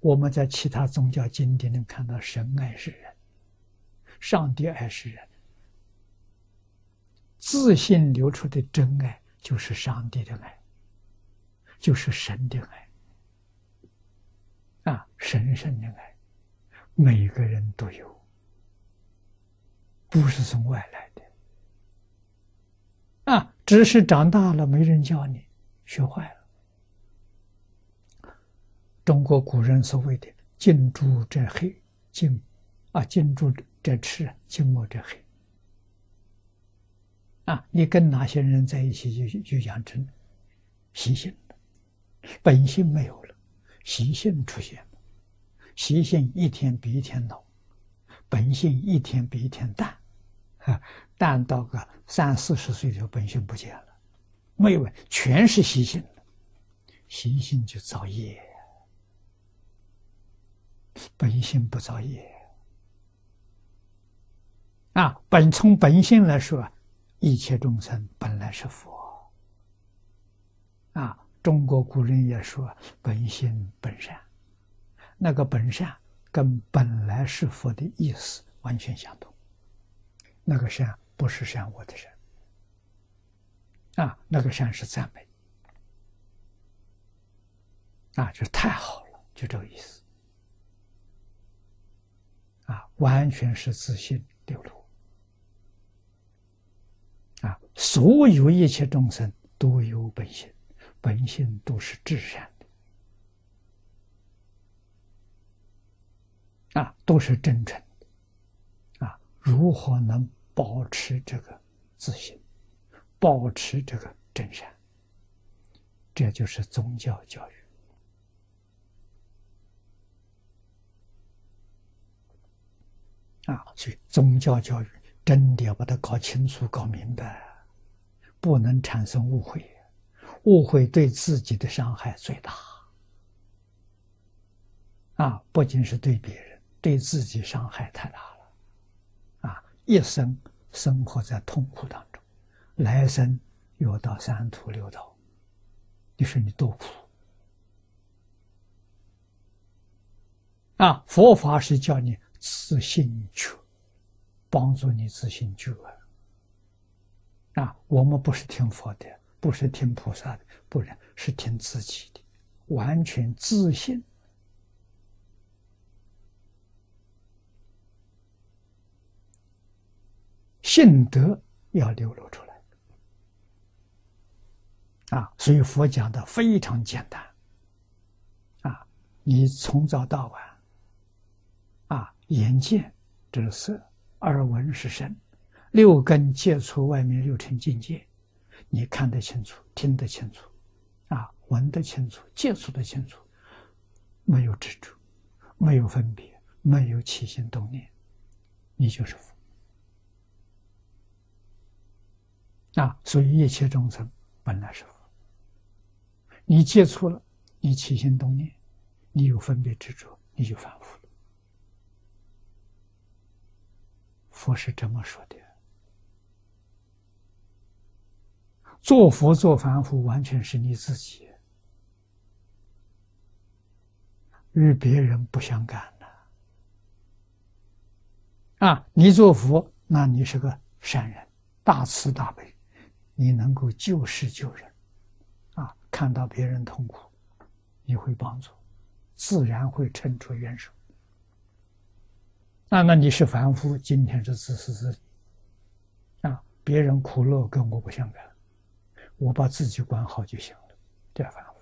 我们在其他宗教经典里看到神爱世人，上帝爱世人，自信流出的真爱就是上帝的爱，就是神的爱，啊，神圣的爱，每个人都有，不是从外来的，啊，只是长大了没人教你，学坏了。中国古人所谓的“近朱者黑”，近啊，近朱者赤，近墨者黑。啊，你跟哪些人在一起，就就养成习性了，本性没有了，习性出现了，习性一天比一天老，本性一天比一天淡，啊，淡到个三四十岁就本性不见了，没有，全是习性了，习性就造业。本性不造业啊！本从本性来说，一切众生本来是佛啊。中国古人也说“本性本善”，那个本善跟本来是佛的意思完全相同。那个善不是善恶的善啊，那个善是赞美啊，就太好了，就这个意思。啊，完全是自信流露。啊，所有一切众生都有本性，本性都是至善的，啊，都是真诚的，啊，如何能保持这个自信，保持这个真善？这就是宗教教育。啊，所以宗教教育真的要把它搞清楚、搞明白，不能产生误会，误会对自己的伤害最大。啊，不仅是对别人，对自己伤害太大了。啊，一生生活在痛苦当中，来生又到三途六道，你说你多苦？啊，佛法是叫你。自信觉，帮助你自信觉啊！我们不是听佛的，不是听菩萨的，不然是听自己的，完全自信，信德要流露出来啊！所以佛讲的非常简单啊！你从早到晚。眼见这是色，耳闻是声，六根接触外面六尘境界，你看得清楚，听得清楚，啊，闻得清楚，接触得清楚，没有执着，没有分别，没有起心动念，你就是佛。啊，所以一切众生本来是佛。你接触了，你起心动念，你有分别执着，你就反复了。佛是这么说的：做佛做凡夫，完全是你自己，与别人不相干的。啊，你做佛，那你是个善人，大慈大悲，你能够救世救人，啊，看到别人痛苦，你会帮助，自然会伸出援手。那那你是凡夫，今天是自私自利，啊，别人苦乐跟我不相干，我把自己管好就行了，这凡夫。